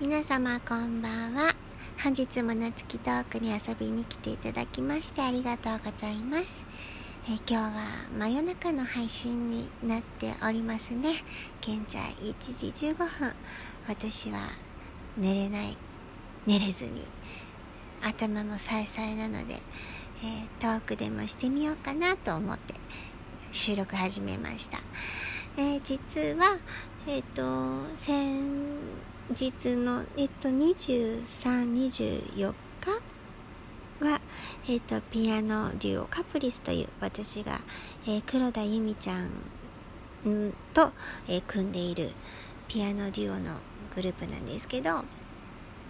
皆様こんばんは。本日も夏木トークに遊びに来ていただきましてありがとうございます、え、今日は真夜中の配信になっておりますね。現在1時15分。私は寝れない寝れずに頭もさえさえなので、えー、トークでもしてみようかなと思って収録始めました、えー、実はえっ、と先日の、えっと、23、24日は、えっと、ピアノデュオカプリスという私が、えー、黒田由美ちゃんと、えー、組んでいるピアノデュオのグループなんですけど、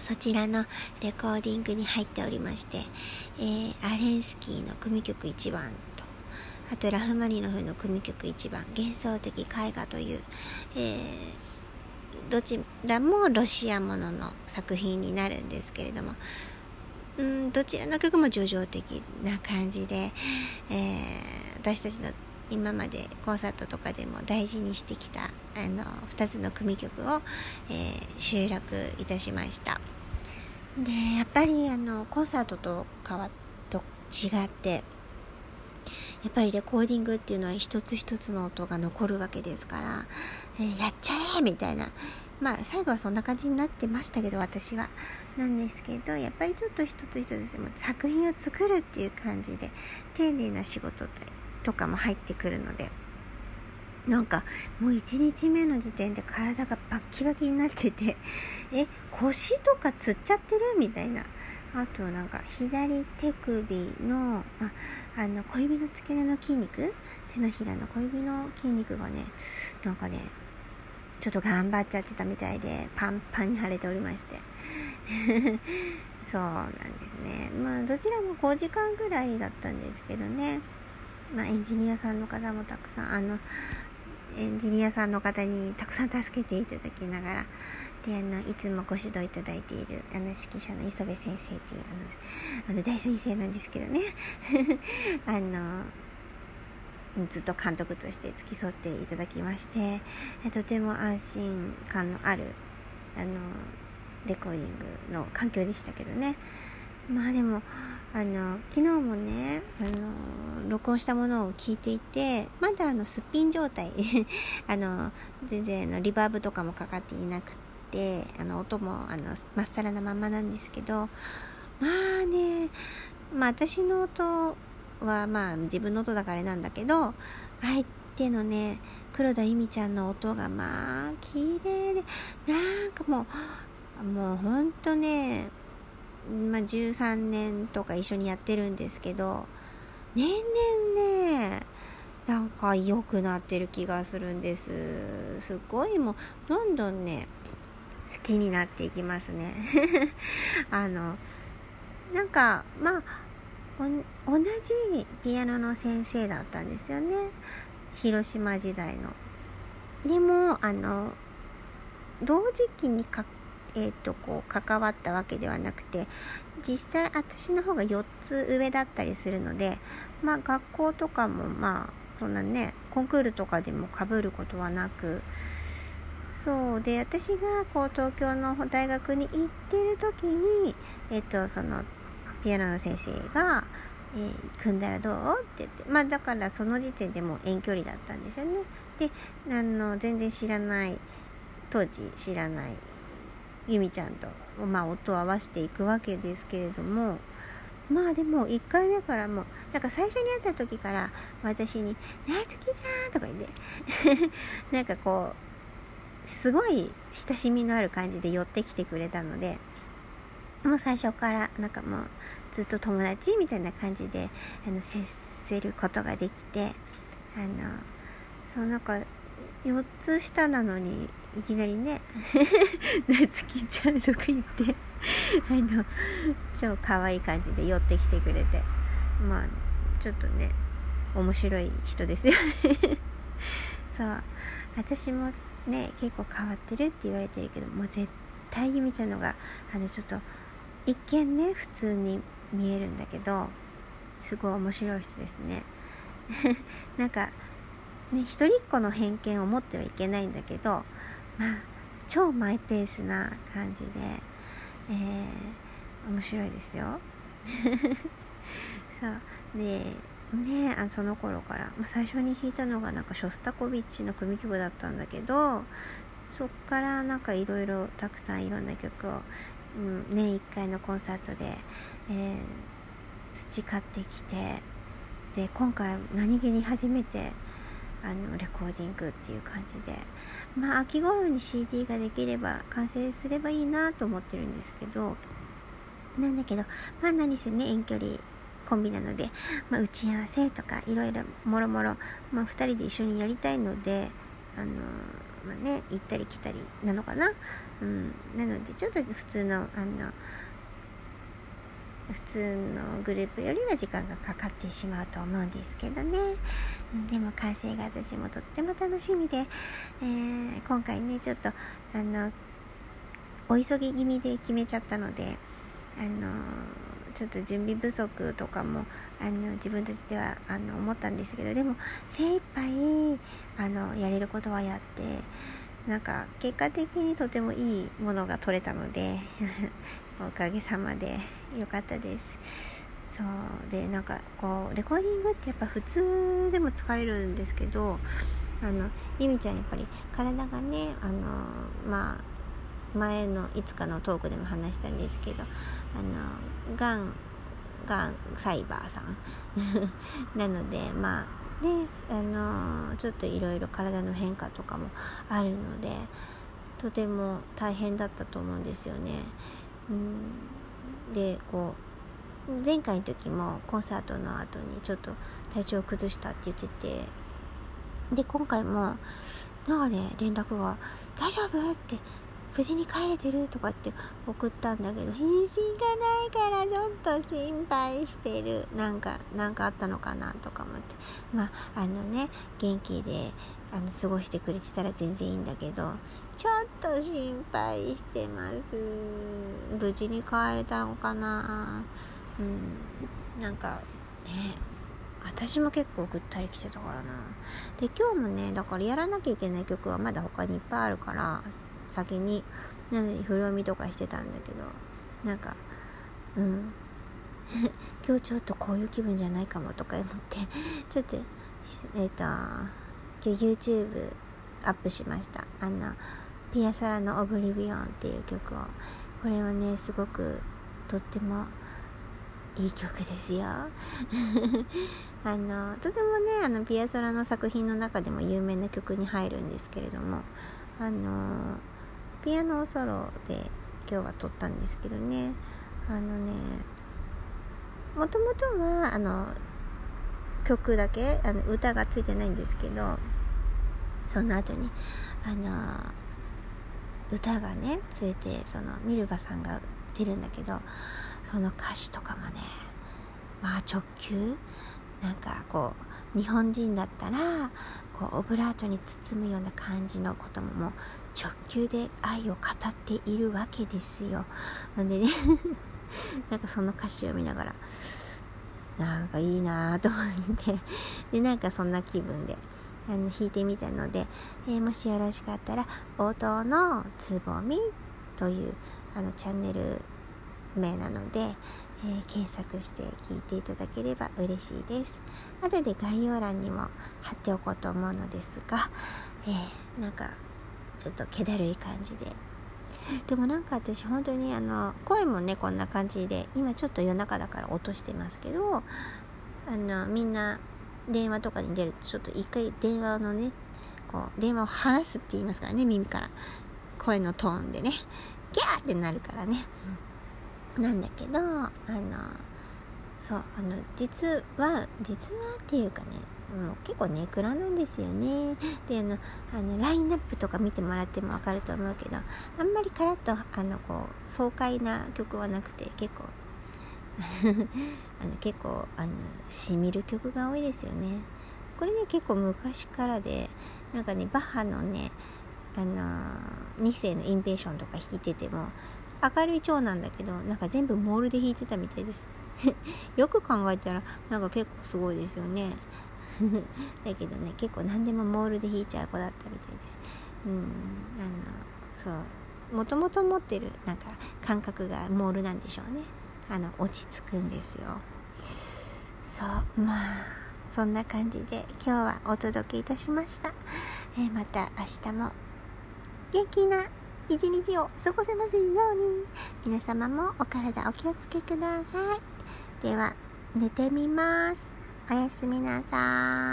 そちらのレコーディングに入っておりまして、えー、アレンスキーの組曲1番と、あとラフマニノフの組曲1番、幻想的絵画という、えーどちらもロシアものの作品になるんですけれどもうんどちらの曲も叙情的な感じで、えー、私たちの今までコンサートとかでも大事にしてきたあの2つの組曲を、えー、収録いたしました。でやっぱりあのコンサートと変わと違ってやっぱりレコーディングっていうのは一つ一つの音が残るわけですから、えー、やっちゃえみたいな。まあ最後はそんな感じになってましたけど私は。なんですけどやっぱりちょっと一つ一つも作品を作るっていう感じで丁寧な仕事とかも入ってくるので。なんかもう1日目の時点で体がバッキバキになっててえ腰とかつっちゃってる？みたいな。あとなんか左手首のああの小指の付け根の筋肉？手のひらの小指の筋肉がねなんかねちょっと頑張っちゃってたみたいでパンパンに腫れておりまして。そうなんですね。まあどちらも5時間ぐらいだったんですけどね。まあエンジニアさんの方もたくさんあのエンジニアさんの方にたくさん助けていただきながらであのいつもご指導いただいているあの指揮者の磯部先生っていうあのあの大先生なんですけどね。あのずっと監督として付き添っていただきましてとても安心感のあるあのレコーディングの環境でしたけどね。まあでもあの昨日もねあの録音したものを聞いていてまだあのすっぴん状態。あの全然のリバーブとかもかかっていなくててあの音もあのまっさらなままなんですけどまあねまあ私の音はまあ自分の音だからなんだけど相手のね黒田由美ちゃんの音がまあ綺麗でなんかもうもうほんとねまあ13年とか一緒にやってるんですけど年々ねなんか良くなってる気がするんです。すごいもうどんどんね好きになっていきますね。あのなんかまあ同じピアノの先生だったんですよね。広島時代の。でもあの同時期にかえーと、こう関わったわけではなくて実際私の方が4つ上だったりするのでまあ学校とかもまあそんなねコンクールとかでもかぶることはなくそうで私がこう東京の大学に行ってる時に、えっと、そのピアノの先生が「えー、組んだらどう?」って言ってまあだからその時点でもう遠距離だったんですよね。であの全然知らない当時知らない由美ちゃんと、まあ、音を合わせていくわけですけれどもまあでも1回目からもうなんか最初に会った時から私に「大好きじゃん」とか言って なんかこうすごい親しみのある感じで寄ってきてくれたのでもう最初からなんかもうずっと友達みたいな感じであの接せることができてあのそうなんか4つ下なのにいきなりね「夏希ちゃん」とか言ってあの超可愛い感じで寄ってきてくれてまあちょっとね面白い人ですよね。そう。私もね結構変わってるって言われてるけどもう絶対由美ちゃんのがあのちょっと一見ね普通に見えるんだけどすごい面白い人ですね。なんかね一人っ子の偏見を持ってはいけないんだけどまあ超マイペースな感じで、えー、面白いですよ。そう。でねあその頃から、まあ、最初に弾いたのがなんかショスタコビッチの組曲だったんだけどそっからなんかいろいろたくさんいろんな曲を、うん、年1回のコンサートで、えー、培ってきてで今回何気に初めてあのレコーディングっていう感じで。まあ秋頃に CD ができれば完成すればいいなと思ってるんですけどなんだけどまあ何せね遠距離コンビなので、まあ、打ち合わせとかいろいろもろもろ、まあ、2人で一緒にやりたいのであのまあね行ったり来たりなのかな、うん、なのでちょっと普通のあの普通のグループよりは時間がかかってしまうと思うんですけどね。でも完成が私もとっても楽しみで、えー、今回ねちょっとあのお急ぎ気味で決めちゃったのであのちょっと準備不足とかもあの自分たちではあの思ったんですけどでも精一杯あのやれることはやってなんか結果的にとてもいいものが取れたので おかげさまで良かったです。そうでなんかこうレコーディングってやっぱ普通でも疲れるんですけどあのゆみちゃんやっぱり体がねあのまあ前のいつかのトークでも話したんですけどあのがんがんサイバーさん なのでまあねあのちょっといろいろ体の変化とかもあるのでとても大変だったと思うんですよね。うん、でこう前回の時もコンサートの後にちょっと体調を崩したって言っててで今回もなんかね連絡が「大丈夫?」って無事に帰れてるとかって送ったんだけど返信がないからちょっと心配してる。なんかなんかあったのかなとか思って。まああのね元気であの過ごしてくれてたら全然いいんだけどちょっと心配してます。無事に帰れたのかな。うん。なんかね私も結構ぐったり来てたからな。で今日もねだからやらなきゃいけない曲はまだ他にいっぱいあるから先になのに風呂見とかしてたんだけどなんかうん。今日ちょっとこういう気分じゃないかもとか思ってちょっとえっ、ー、と今日 YouTube アップしました。あのピアサラの「オブリビオン」っていう曲を。これはねすごくとってもいい曲ですよ。あのとてもねあのピアソラの作品の中でも有名な曲に入るんですけれどもあのピアノソロで今日は撮ったんですけどね。あのねもともとはあの曲だけあの歌がついてないんですけどその後にあの歌がねついてそのミルバさんが出るんだけどその歌詞とかもねまあ直球？なんかこう日本人だったらこうオブラートに包むような感じのことも直球で愛を語っているわけですよ。なんでね なんかその歌詞を見ながら、なんかいいなぁと思ってで、なんかそんな気分で、あの、弾いてみたので、えー、もしよろしかったら、冒頭のつぼみという、あの、チャンネル名なので、えー、検索して聞いていただければ嬉しいです。後で概要欄にも貼っておこうと思うのですが、えー、なんかちょっと気だるい感じで。でもなんか私本当にあの声もねこんな感じで今ちょっと夜中だから落としてますけどあのみんな電話とかに出るとちょっと一回電話のねこう電話を離すって言いますからね耳から。声のトーンでね。ギャーってなるからね、うん、なんだけどあのそうあの実は実はっていうかねもう結構ネクラなんですよね。であのあのラインナップとか見てもらっても分かると思うけどあんまりカラッとあのこう爽快な曲はなくて結構 あの結構あのしみる曲が多いですよね。これね結構昔からでなんかねバッハのねあの2世のインペーションとか弾いてても明るい蝶なんだけどなんか全部モールで弾いてたみたいです。よく考えたらなんか結構すごいですよね。だけどね結構何でもモールで弾いちゃう子だったみたいです。うんあのそうもともと持ってるなんか感覚がモールなんでしょうね。あの落ち着くんですよ。そうまあそんな感じで今日はお届けいたしました、えー、また明日も。元気な一日を過ごせますように。皆様もお体お気をつけください。では寝てみます。おやすみなさい。